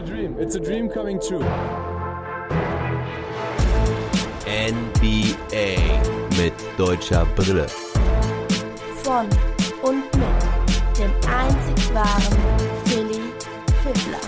a dream. It's a dream coming true. NBA mit deutscher Brille. Von und mit dem einzig wahren Philly Fiddler.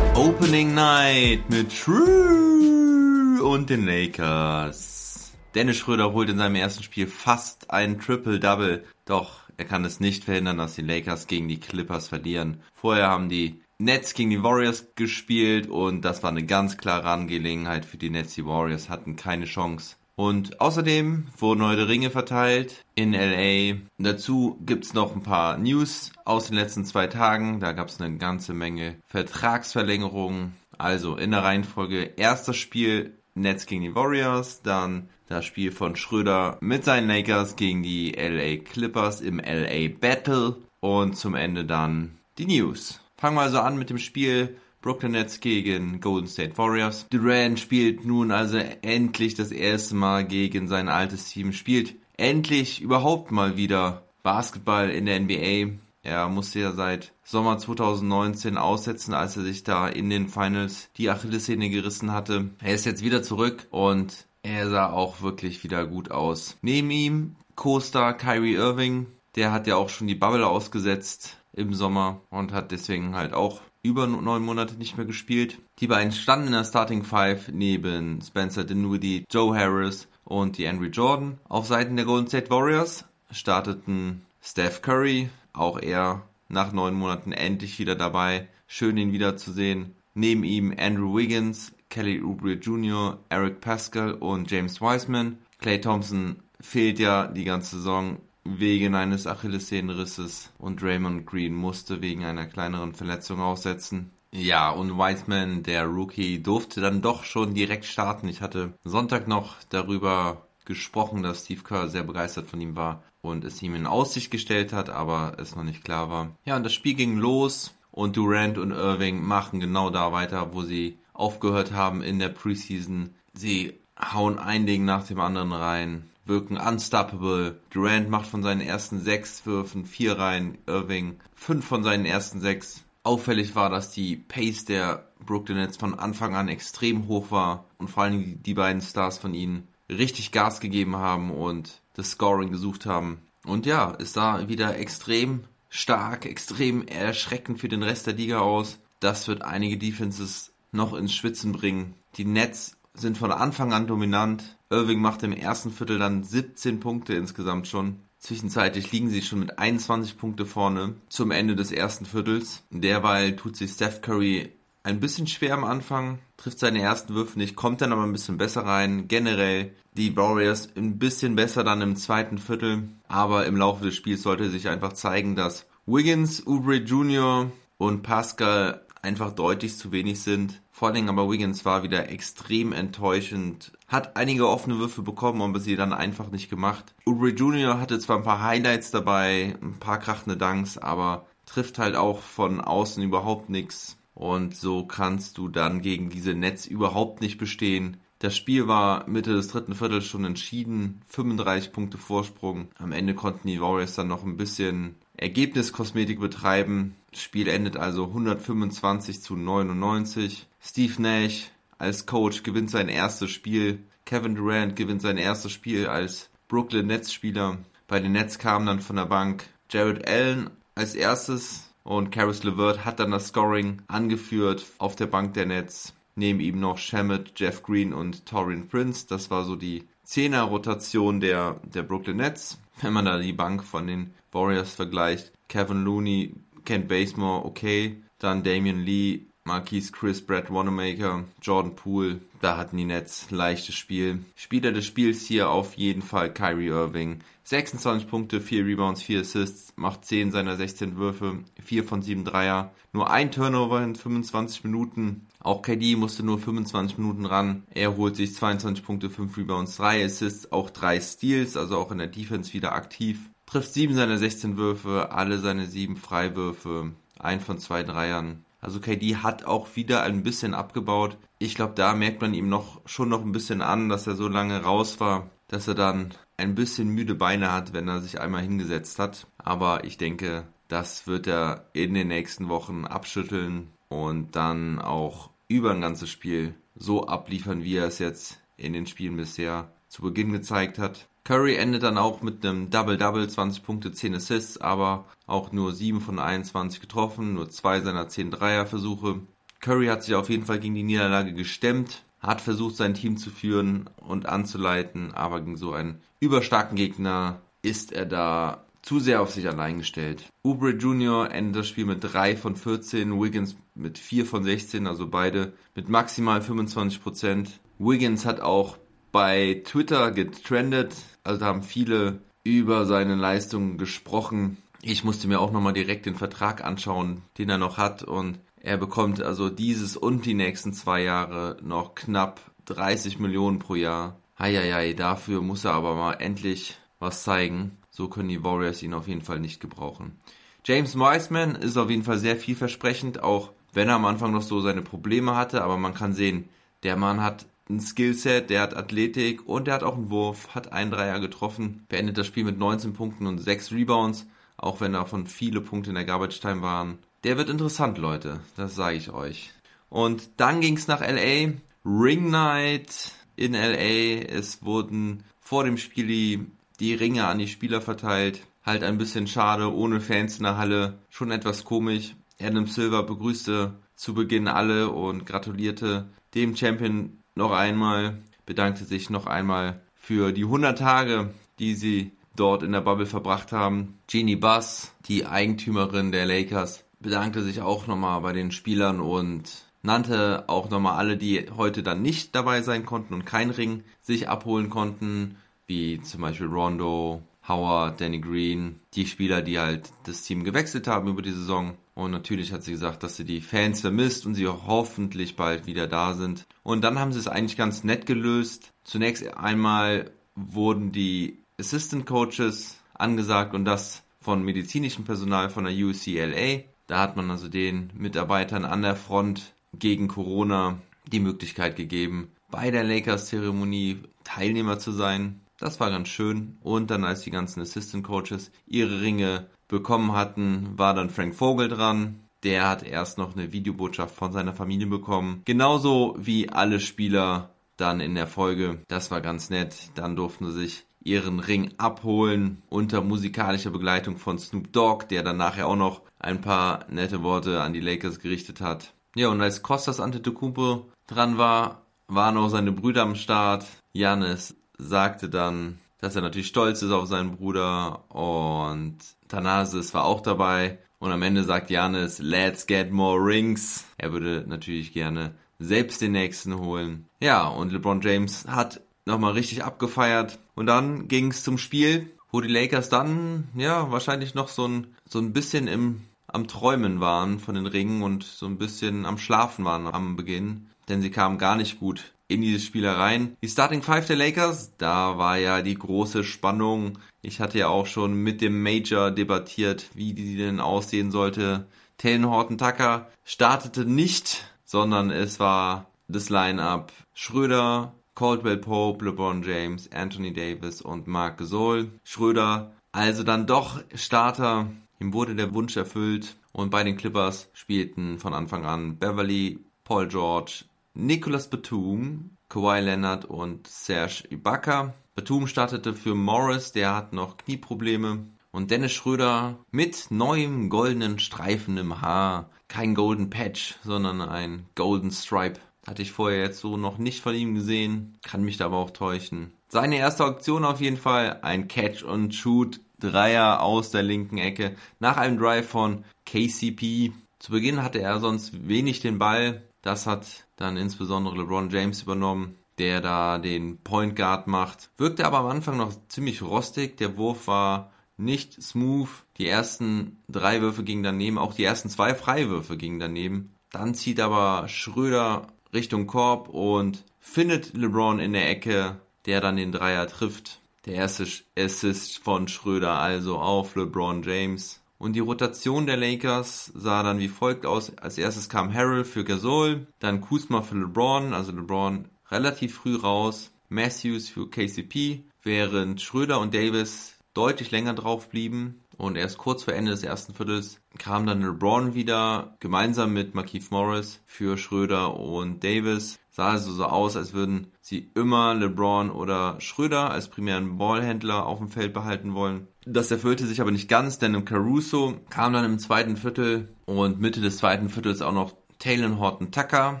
Opening Night mit True und den Lakers. Dennis Schröder holt in seinem ersten Spiel fast ein Triple-Double. Doch er kann es nicht verhindern, dass die Lakers gegen die Clippers verlieren. Vorher haben die Nets gegen die Warriors gespielt und das war eine ganz klare Angelegenheit für die Nets. Die Warriors hatten keine Chance. Und außerdem wurden heute Ringe verteilt in LA. Dazu gibt's noch ein paar News aus den letzten zwei Tagen. Da gab's eine ganze Menge Vertragsverlängerungen. Also in der Reihenfolge erstes Spiel Nets gegen die Warriors, dann das Spiel von Schröder mit seinen Lakers gegen die LA Clippers im LA Battle und zum Ende dann die News. Fangen wir also an mit dem Spiel Brooklyn Nets gegen Golden State Warriors. Durant spielt nun also endlich das erste Mal gegen sein altes Team, spielt endlich überhaupt mal wieder Basketball in der NBA. Er musste ja seit Sommer 2019 aussetzen, als er sich da in den Finals die Achillessehne gerissen hatte. Er ist jetzt wieder zurück und er sah auch wirklich wieder gut aus. Neben ihm Co-Star Kyrie Irving, der hat ja auch schon die Bubble ausgesetzt im Sommer und hat deswegen halt auch über neun Monate nicht mehr gespielt. Die beiden standen in der Starting Five neben Spencer Dinwiddie, Joe Harris und die Andrew Jordan. Auf Seiten der Golden State Warriors starteten Steph Curry, auch er nach neun Monaten endlich wieder dabei. Schön ihn wiederzusehen. Neben ihm Andrew Wiggins, Kelly Oubre Jr., Eric Pascal und James Wiseman. Clay Thompson fehlt ja die ganze Saison wegen eines Achillessehnenrisses und Draymond Green musste wegen einer kleineren Verletzung aussetzen. Ja, und Wiseman, der Rookie, durfte dann doch schon direkt starten. Ich hatte Sonntag noch darüber gesprochen, dass Steve Kerr sehr begeistert von ihm war und es ihm in Aussicht gestellt hat, aber es noch nicht klar war. Ja, und das Spiel ging los und Durant und Irving machen genau da weiter, wo sie aufgehört haben in der Preseason. Sie hauen ein Ding nach dem anderen rein wirken unstoppable. Durant macht von seinen ersten sechs Würfen vier rein, Irving fünf von seinen ersten sechs. Auffällig war, dass die Pace der Brooklyn Nets von Anfang an extrem hoch war und vor allem die beiden Stars von ihnen richtig Gas gegeben haben und das Scoring gesucht haben. Und ja, es sah wieder extrem stark, extrem erschreckend für den Rest der Liga aus. Das wird einige Defenses noch ins Schwitzen bringen. Die Nets sind von Anfang an dominant. Irving macht im ersten Viertel dann 17 Punkte insgesamt schon. Zwischenzeitlich liegen sie schon mit 21 Punkte vorne zum Ende des ersten Viertels. Derweil tut sich Steph Curry ein bisschen schwer am Anfang, trifft seine ersten Würfe nicht, kommt dann aber ein bisschen besser rein. Generell die Warriors ein bisschen besser dann im zweiten Viertel, aber im Laufe des Spiels sollte sich einfach zeigen, dass Wiggins, Oubre Jr. und Pascal einfach deutlich zu wenig sind. Vor allem aber Wiggins war wieder extrem enttäuschend. Hat einige offene Würfe bekommen, aber sie dann einfach nicht gemacht. Oubre Jr. hatte zwar ein paar Highlights dabei, ein paar krachende Dunks, aber trifft halt auch von außen überhaupt nichts. Und so kannst du dann gegen diese Netz überhaupt nicht bestehen. Das Spiel war Mitte des dritten Viertels schon entschieden. 35 Punkte Vorsprung. Am Ende konnten die Warriors dann noch ein bisschen Ergebniskosmetik betreiben. Das Spiel endet also 125 zu 99. Steve Nash als Coach gewinnt sein erstes Spiel. Kevin Durant gewinnt sein erstes Spiel als Brooklyn Nets Spieler. Bei den Nets kam dann von der Bank Jared Allen als erstes und Caris LeVert hat dann das Scoring angeführt auf der Bank der Nets. Neben ihm noch Shamet, Jeff Green und Torin Prince. Das war so die Zehner-Rotation der, der Brooklyn Nets. Wenn man da die Bank von den Warriors vergleicht. Kevin Looney, Kent Basemore, okay. Dann Damian Lee, Marquise Chris, Brad Wanamaker, Jordan Poole. Da hatten die Nets leichtes Spiel. Spieler des Spiels hier auf jeden Fall Kyrie Irving. 26 Punkte, 4 Rebounds, 4 Assists, macht 10 seiner 16 Würfe, 4 von 7 Dreier. Nur ein Turnover in 25 Minuten. Auch KD musste nur 25 Minuten ran. Er holt sich 22 Punkte, 5 Rebounds, 3 Assists, auch 3 Steals, also auch in der Defense wieder aktiv. Trifft 7 seiner 16 Würfe, alle seine 7 Freiwürfe, ein von 2 Dreiern. Also KD hat auch wieder ein bisschen abgebaut. Ich glaube, da merkt man ihm noch schon noch ein bisschen an, dass er so lange raus war, dass er dann ein bisschen müde Beine hat, wenn er sich einmal hingesetzt hat. Aber ich denke, das wird er in den nächsten Wochen abschütteln. und dann auch über ein ganzes Spiel so abliefern, wie er es jetzt in den Spielen bisher zu Beginn gezeigt hat. Curry endet dann auch mit einem Double-Double, 20 Punkte, 10 Assists, aber auch nur 7 von 21 getroffen, nur 2 seiner 10 Dreierversuche. Curry hat sich auf jeden Fall gegen die Niederlage gestemmt, hat versucht, sein Team zu führen und anzuleiten, aber gegen so einen überstarken Gegner ist er da zu sehr auf sich allein gestellt. Oubre Jr. endet das Spiel mit 3 von 14, Wiggins mit 4 von 16, also beide mit maximal 25%. Wiggins hat auch bei Twitter getrendet, also da haben viele über seine Leistungen gesprochen. Ich musste mir auch nochmal direkt den Vertrag anschauen, den er noch hat und er bekommt also dieses und die nächsten zwei Jahre noch knapp 30 Millionen pro Jahr. Heieiei, dafür muss er aber mal endlich was zeigen. So können die Warriors ihn auf jeden Fall nicht gebrauchen. James Wiseman ist auf jeden Fall sehr vielversprechend, auch wenn er am Anfang noch so seine Probleme hatte, aber man kann sehen, der Mann hat ein Skillset, der hat Athletik und der hat auch einen Wurf, hat einen Dreier getroffen, beendet das Spiel mit 19 Punkten und 6 Rebounds, auch wenn davon viele Punkte in der Garbage Time waren. Der wird interessant, Leute, das sage ich euch. Und dann ging es nach LA, Ring Night in LA. Es wurden vor dem Spiel die, die Ringe an die Spieler verteilt. Halt ein bisschen schade, ohne Fans in der Halle. Schon etwas komisch. Adam Silver begrüßte zu Beginn alle und gratulierte dem Champion noch einmal, bedankte sich noch einmal für die 100 Tage, die sie dort in der Bubble verbracht haben. Jeannie Buss, die Eigentümerin der Lakers, bedankte sich auch nochmal bei den Spielern und nannte auch nochmal alle, die heute dann nicht dabei sein konnten und kein Ring sich abholen konnten, wie zum Beispiel Rondo, Howard, Danny Green, die Spieler, die halt das Team gewechselt haben über die Saison. Und natürlich hat sie gesagt, dass sie die Fans vermisst und sie hoffentlich bald wieder da sind. Und dann haben sie es eigentlich ganz nett gelöst. Zunächst einmal wurden die Assistant Coaches angesagt und das von medizinischem Personal von der UCLA. Da hat man also den Mitarbeitern an der Front gegen Corona die Möglichkeit gegeben, bei der Lakers-Zeremonie Teilnehmer zu sein. Das war ganz schön. Und dann, als die ganzen Assistant Coaches ihre Ringe bekommen hatten, war dann Frank Vogel dran. Der hat erst noch eine Videobotschaft von seiner Familie bekommen. Genauso wie alle Spieler dann in der Folge. Das war ganz nett. Dann durften sie sich ihren Ring abholen unter musikalischer Begleitung von Snoop Dogg, der dann nachher auch noch ein paar nette Worte an die Lakers gerichtet hat. Ja, und als Kostas Antetokounmpo dran war, waren auch seine Brüder am Start. Janis sagte dann, dass er natürlich stolz ist auf seinen Bruder und Thanasis war auch dabei. Und am Ende sagt Janis, let's get more rings. Er würde natürlich gerne selbst den nächsten holen. Ja, und LeBron James hat nochmal richtig abgefeiert. Und dann ging es zum Spiel, wo die Lakers dann, ja, wahrscheinlich noch so ein, so ein bisschen im, am Träumen waren von den Ringen und so ein bisschen am Schlafen waren am Beginn. Denn sie kamen gar nicht gut in dieses Spiel herein. Die Starting Five der Lakers, da war ja die große Spannung. Ich hatte ja auch schon mit dem Major debattiert, wie die denn aussehen sollte. Taylor Horton Tucker startete nicht, sondern es war das Line-up Schröder, Caldwell Pope, LeBron James, Anthony Davis und Marc Gasol. Schröder also dann doch Starter. Ihm wurde der Wunsch erfüllt und bei den Clippers spielten von Anfang an Beverly, Paul George, Nicholas Batum, Kawhi Leonard und Serge Ibaka. Batum startete für Morris, der hat noch Knieprobleme. Und Dennis Schröder mit neuem goldenen Streifen im Haar. Kein Golden Patch, sondern ein Golden Stripe. Hatte ich vorher jetzt so noch nicht von ihm gesehen. Kann mich da aber auch täuschen. Seine erste Aktion auf jeden Fall. Ein Catch und Shoot. Dreier aus der linken Ecke. Nach einem Drive von KCP. Zu Beginn hatte er sonst wenig den Ball. Das hat dann insbesondere LeBron James übernommen, der da den Point Guard macht. Wirkte aber am Anfang noch ziemlich rostig. Der Wurf war nicht smooth. Die ersten drei Würfe gingen daneben. Auch die ersten zwei Freiwürfe gingen daneben. Dann zieht aber Schröder Richtung Korb und findet LeBron in der Ecke, der dann den Dreier trifft. Der erste Assist von Schröder also auf LeBron James. Und die Rotation der Lakers sah dann wie folgt aus. Als erstes kam Harrell für Gasol, dann Kuzma für LeBron, also LeBron relativ früh raus, Matthews für KCP, während Schröder und Davis deutlich länger drauf blieben und erst kurz vor Ende des ersten Viertels kam dann LeBron wieder gemeinsam mit Markeith Morris für Schröder und Davis. Sah also so aus, als würden sie immer LeBron oder Schröder als primären Ballhändler auf dem Feld behalten wollen. Das erfüllte sich aber nicht ganz, denn im Caruso kam dann im zweiten Viertel und Mitte des zweiten Viertels auch noch Taylor Horton Tucker.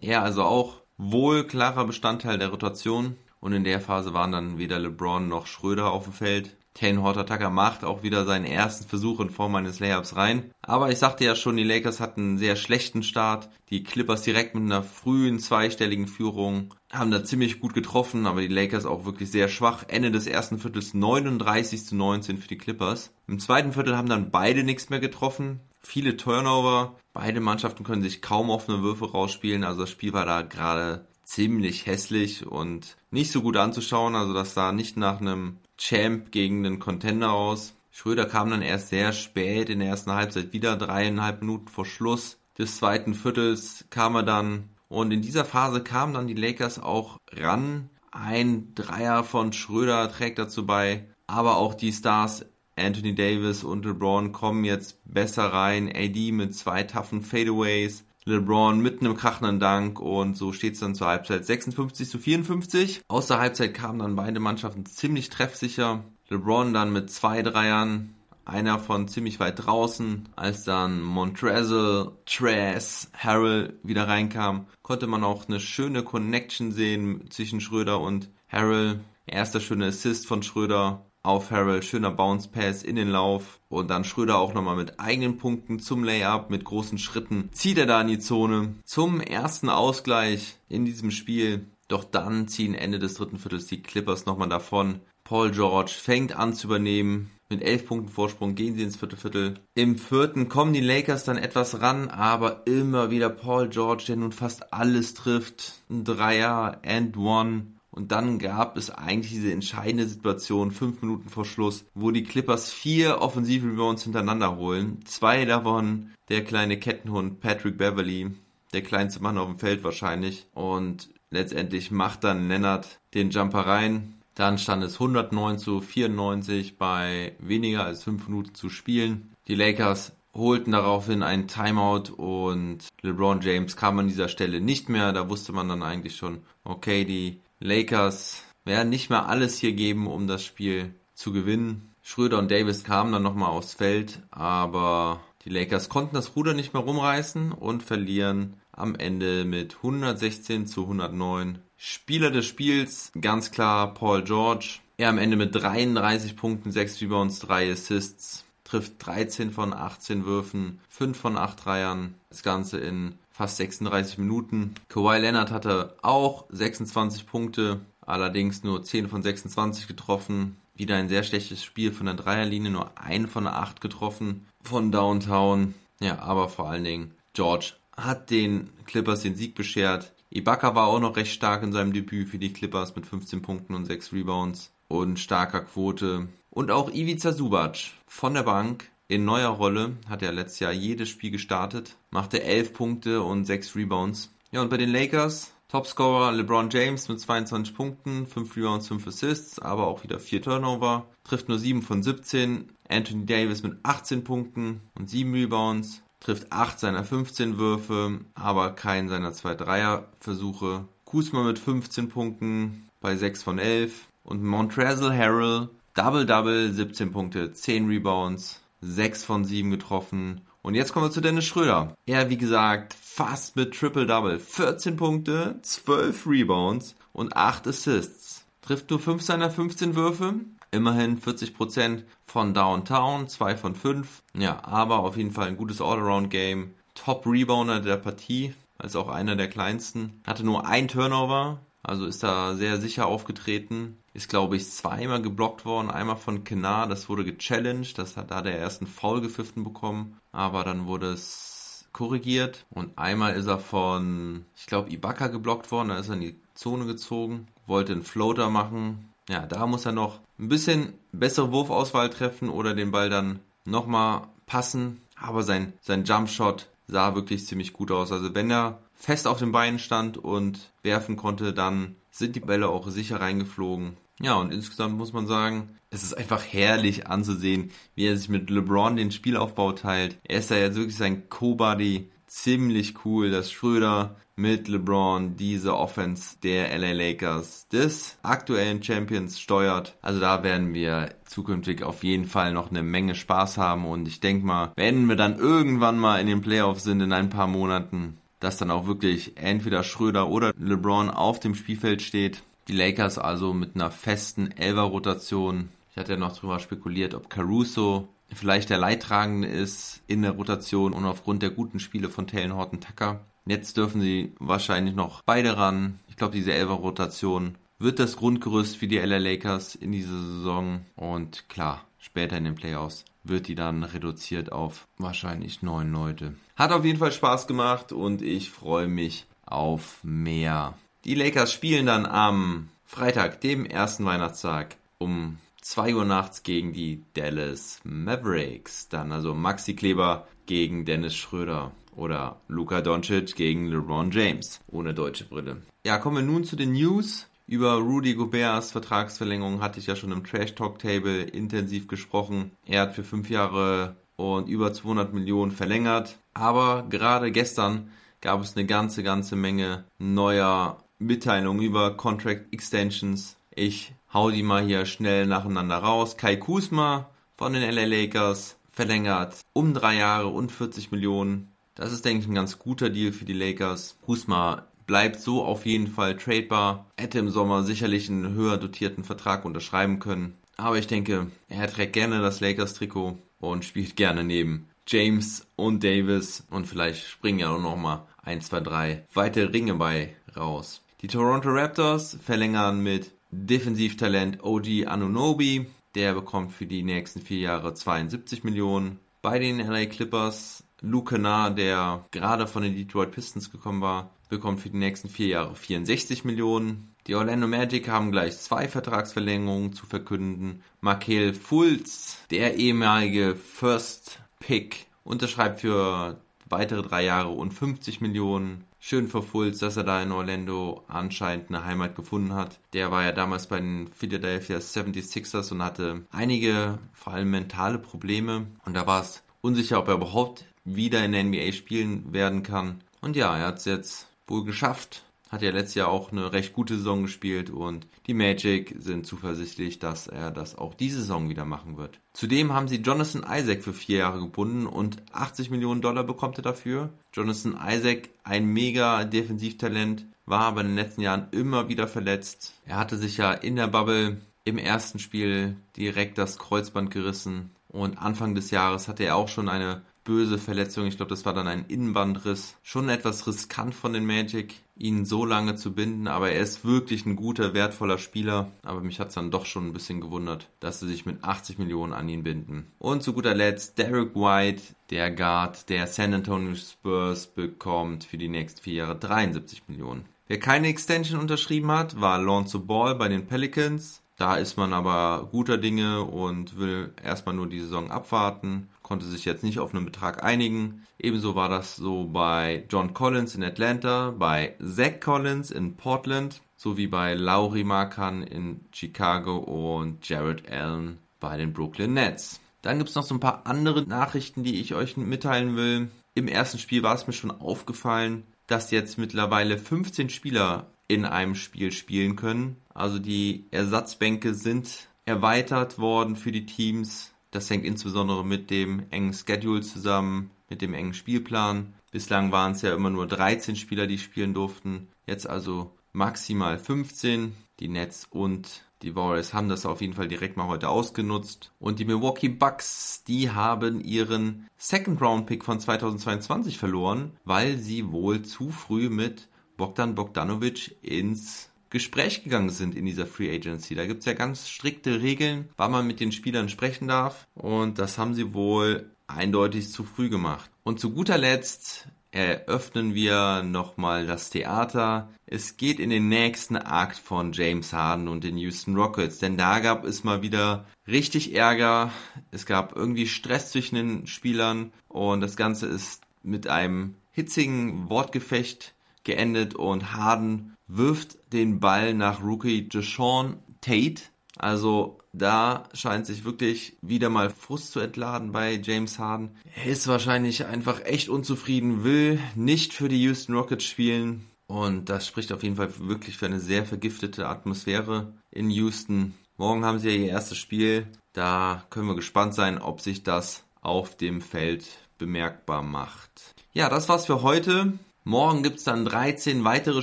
Er also auch wohl klarer Bestandteil der Rotation. Und in der Phase waren dann weder LeBron noch Schröder auf dem Feld. Horton Tucker macht auch wieder seinen ersten Versuch in Form eines Layups rein. Aber ich sagte ja schon, die Lakers hatten einen sehr schlechten Start. Die Clippers direkt mit einer frühen zweistelligen Führung haben da ziemlich gut getroffen, aber die Lakers auch wirklich sehr schwach. Ende des ersten Viertels 39 zu 19 für die Clippers. Im zweiten Viertel haben dann beide nichts mehr getroffen. Viele Turnover. Beide Mannschaften können sich kaum offene Würfe rausspielen. Also das Spiel war da gerade ziemlich hässlich und nicht so gut anzuschauen. Also das sah nicht nach einem Champ gegen den Contender aus. Schröder kam dann erst sehr spät in der ersten Halbzeit wieder, dreieinhalb Minuten vor Schluss des zweiten Viertels kam er dann. Und in dieser Phase kamen dann die Lakers auch ran. Ein Dreier von Schröder trägt dazu bei, aber auch die Stars Anthony Davis und LeBron kommen jetzt besser rein. AD mit zwei toughen Fadeaways. LeBron mit einem krachenden Dank und so steht es dann zur Halbzeit 56 zu 54. Aus der Halbzeit kamen dann beide Mannschaften ziemlich treffsicher. LeBron dann mit zwei Dreiern, einer von ziemlich weit draußen. Als dann Montrezl, Tress, Harrell wieder reinkam, konnte man auch eine schöne Connection sehen zwischen Schröder und Harrell. Erster schöne Assist von Schröder auf Harrell, schöner Bounce Pass in den Lauf und dann Schröder auch nochmal mit eigenen Punkten zum Layup, mit großen Schritten zieht er da in die Zone zum ersten Ausgleich in diesem Spiel. Doch dann ziehen Ende des dritten Viertels die Clippers nochmal davon. Paul George fängt an zu übernehmen. Mit elf Punkten Vorsprung gehen sie ins vierte Viertel. Im vierten kommen die Lakers dann etwas ran, aber immer wieder Paul George, der nun fast alles trifft. Ein Dreier and one und dann gab es eigentlich diese entscheidende Situation, fünf Minuten vor Schluss, wo die Clippers vier offensive Rebounds hintereinander holen. Zwei davon der kleine Kettenhund Patrick Beverly, der kleinste Mann auf dem Feld wahrscheinlich. Und letztendlich macht dann Leonard den Jumper rein. Dann stand es 109 zu 94 bei weniger als fünf Minuten zu spielen. Die Lakers holten daraufhin einen Timeout und LeBron James kam an dieser Stelle nicht mehr. Da wusste man dann eigentlich schon, okay, die Lakers werden nicht mehr alles hier geben, um das Spiel zu gewinnen. Schröder und Davis kamen dann nochmal aufs Feld, aber die Lakers konnten das Ruder nicht mehr rumreißen und verlieren am Ende mit 116 zu 109. Spieler des Spiels, ganz klar Paul George. Er am Ende mit 33 Punkten, 6 Rebounds, 3 Assists, trifft 13 von 18 Würfen, 5 von 8 Dreiern. Das Ganze in fast 36 Minuten. Kawhi Leonard hatte auch 26 Punkte, allerdings nur 10 von 26 getroffen. Wieder ein sehr schlechtes Spiel von der Dreierlinie, nur 1 von 8 getroffen von Downtown. Ja, aber vor allen Dingen George hat den Clippers den Sieg beschert. Ibaka war auch noch recht stark in seinem Debüt für die Clippers mit 15 Punkten und 6 Rebounds und starker Quote. Und auch Ivica Subac von der Bank in neuer Rolle hat er letztes Jahr jedes Spiel gestartet, machte 11 Punkte und 6 Rebounds. Ja, und bei den Lakers, Topscorer LeBron James mit 22 Punkten, 5 Rebounds, 5 Assists, aber auch wieder 4 Turnover, trifft nur 7 von 17. Anthony Davis mit 18 Punkten und 7 Rebounds, trifft 8 seiner 15 Würfe, aber keinen seiner 2 Dreier-Versuche. Kuzma mit 15 Punkten bei 6 von 11 und Montrezl Harrell Double-Double, 17 Punkte, 10 Rebounds, 6 von 7 getroffen. Und jetzt kommen wir zu Dennis Schröder. Er, wie gesagt, fast mit Triple-Double. 14 Punkte, 12 Rebounds und 8 Assists. Trifft nur 5 seiner 15 Würfe. Immerhin 40% von Downtown, 2 von 5. Ja, aber auf jeden Fall ein gutes All-Around-Game. Top-Rebounder der Partie, als auch einer der kleinsten. Hatte nur ein Turnover, also ist da sehr sicher aufgetreten. Ist, glaube ich, zweimal geblockt worden. Einmal von Kenar, das wurde gechallenged. Das hat da der ersten Foul gepfiffen bekommen. Aber dann wurde es korrigiert. Und einmal ist er von, ich glaube, Ibaka geblockt worden. Da ist er in die Zone gezogen. Wollte einen Floater machen. Ja, da muss er noch ein bisschen bessere Wurfauswahl treffen oder den Ball dann nochmal passen. Aber sein, sein Jumpshot sah wirklich ziemlich gut aus. Also wenn er fest auf den Beinen stand und werfen konnte, dann sind die Bälle auch sicher reingeflogen. Ja, und insgesamt muss man sagen, es ist einfach herrlich anzusehen, wie er sich mit LeBron den Spielaufbau teilt. Er ist ja jetzt wirklich sein Co-Buddy. Ziemlich cool, dass Schröder mit LeBron diese Offense der LA Lakers des aktuellen Champions steuert. Also da werden wir zukünftig auf jeden Fall noch eine Menge Spaß haben und ich denke mal, wenn wir dann irgendwann mal in den Playoffs sind in ein paar Monaten, dass dann auch wirklich entweder Schröder oder LeBron auf dem Spielfeld steht. Die Lakers also mit einer festen Elfer-Rotation. Ich hatte ja noch drüber spekuliert, ob Caruso vielleicht der Leidtragende ist in der Rotation und aufgrund der guten Spiele von Taylor Horton Tucker. Jetzt dürfen sie wahrscheinlich noch beide ran. Ich glaube, diese Elfer-Rotation wird das Grundgerüst für die LA Lakers in dieser Saison. Und klar, später in den Playoffs wird die dann reduziert auf wahrscheinlich neun Leute. Hat auf jeden Fall Spaß gemacht und ich freue mich auf mehr. Die Lakers spielen dann am Freitag, dem ersten Weihnachtstag, um 2 Uhr nachts gegen die Dallas Mavericks. Dann also Maxi Kleber gegen Dennis Schröder oder Luka Doncic gegen LeBron James ohne deutsche Brille. Ja, kommen wir nun zu den News. Über Rudy Goberts Vertragsverlängerung hatte ich ja schon im Trash Talk Table intensiv gesprochen. Er hat für fünf Jahre und über 200 Millionen verlängert. Aber gerade gestern gab es eine ganze, ganze Menge neuer Mitteilungen über Contract Extensions. Ich hau die mal hier schnell nacheinander raus. Kai Kusma von den LA Lakers verlängert um drei Jahre und 40 Millionen. Das ist, denke ich, ein ganz guter Deal für die Lakers. Kusma bleibt so auf jeden Fall tradebar. Hätte im Sommer sicherlich einen höher dotierten Vertrag unterschreiben können. Aber ich denke, er trägt gerne das Lakers-Trikot und spielt gerne neben James und Davis. Und vielleicht springen ja auch noch mal ein, zwei, drei weitere Ringe bei raus. Die Toronto Raptors verlängern mit Defensivtalent OG Anunobi. Der bekommt für die nächsten vier Jahre 72 Millionen. Bei den LA Clippers Luke Nah, der gerade von den Detroit Pistons gekommen war, bekommt für die nächsten vier Jahre 64 Millionen. Die Orlando Magic haben gleich zwei Vertragsverlängerungen zu verkünden. Markel Fultz, der ehemalige First Pick, unterschreibt für weitere drei Jahre und 50 Millionen. Schön für Fultz, dass er da in Orlando anscheinend eine Heimat gefunden hat. Der war ja damals bei den Philadelphia 76ers und hatte einige, vor allem mentale Probleme. Und da war es unsicher, ob er überhaupt wieder in der NBA spielen werden kann. Und ja, er hat es jetzt wohl geschafft. Hat ja letztes Jahr auch eine recht gute Saison gespielt und die Magic sind zuversichtlich, dass er das auch diese Saison wieder machen wird. Zudem haben sie Jonathan Isaac für vier Jahre gebunden und 80 Millionen Dollar bekommt er dafür. Jonathan Isaac, ein mega Defensivtalent, war aber in den letzten Jahren immer wieder verletzt. Er hatte sich ja in der Bubble im ersten Spiel direkt das Kreuzband gerissen und Anfang des Jahres hatte er auch schon eine böse Verletzung. Ich glaube, das war dann ein Innenbandriss. Schon etwas riskant von den Magic, ihn so lange zu binden, aber er ist wirklich ein guter, wertvoller Spieler. Aber mich hat es dann doch schon ein bisschen gewundert, dass sie sich mit 80 Millionen an ihn binden. Und zu guter Letzt Derek White, der Guard der San Antonio Spurs, bekommt für die nächsten vier Jahre 73 Millionen. Wer keine Extension unterschrieben hat, war Lonzo Ball bei den Pelicans. Da ist man aber guter Dinge und will erstmal nur die Saison abwarten konnte sich jetzt nicht auf einen Betrag einigen. Ebenso war das so bei John Collins in Atlanta, bei Zach Collins in Portland sowie bei Lauri Markan in Chicago und Jared Allen bei den Brooklyn Nets. Dann gibt es noch so ein paar andere Nachrichten, die ich euch mitteilen will. Im ersten Spiel war es mir schon aufgefallen, dass jetzt mittlerweile 15 Spieler in einem Spiel spielen können. Also die Ersatzbänke sind erweitert worden für die Teams. Das hängt insbesondere mit dem engen Schedule zusammen, mit dem engen Spielplan. Bislang waren es ja immer nur 13 Spieler, die spielen durften. Jetzt also maximal 15. Die Nets und die Warriors haben das auf jeden Fall direkt mal heute ausgenutzt. Und die Milwaukee Bucks, die haben ihren Second Round Pick von 2022 verloren, weil sie wohl zu früh mit Bogdan Bogdanovic ins Gespräch gegangen sind in dieser Free Agency. Da gibt es ja ganz strikte Regeln, wann man mit den Spielern sprechen darf. Und das haben sie wohl eindeutig zu früh gemacht. Und zu guter Letzt eröffnen wir nochmal das Theater. Es geht in den nächsten Akt von James Harden und den Houston Rockets, denn da gab es mal wieder richtig Ärger. Es gab irgendwie Stress zwischen den Spielern und das Ganze ist mit einem hitzigen Wortgefecht geendet und Harden wirft den Ball nach Rookie Deshaun Tate. Also da scheint sich wirklich wieder mal Frust zu entladen bei James Harden. Er ist wahrscheinlich einfach echt unzufrieden, will nicht für die Houston Rockets spielen. Und das spricht auf jeden Fall wirklich für eine sehr vergiftete Atmosphäre in Houston. Morgen haben sie ja ihr erstes Spiel. Da können wir gespannt sein, ob sich das auf dem Feld bemerkbar macht. Ja, das war's für heute. Morgen gibt's dann 13 weitere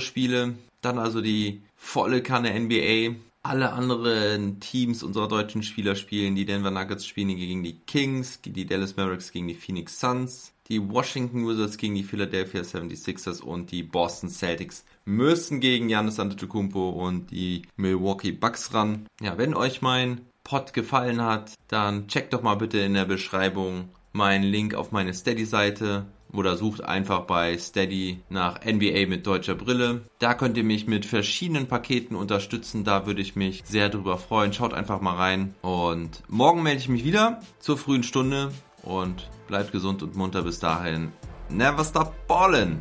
Spiele. Dann also die volle Kanne NBA. Alle anderen Teams unserer deutschen Spieler spielen. Die Denver Nuggets spielen gegen die Kings, die Dallas Mavericks gegen die Phoenix Suns, die Washington Wizards gegen die Philadelphia 76ers und die Boston Celtics müssen gegen Giannis Antetokounmpo und die Milwaukee Bucks ran. Ja, wenn euch mein Pod gefallen hat, dann checkt doch mal bitte in der Beschreibung meinen Link auf meine Steady-Seite oder sucht einfach bei Steady nach NBA mit deutscher Brille. Da könnt ihr mich mit verschiedenen Paketen unterstützen. Da würde ich mich sehr drüber freuen. Schaut einfach mal rein. Und morgen melde ich mich wieder zur frühen Stunde und bleibt gesund und munter bis dahin. Never stop ballin'!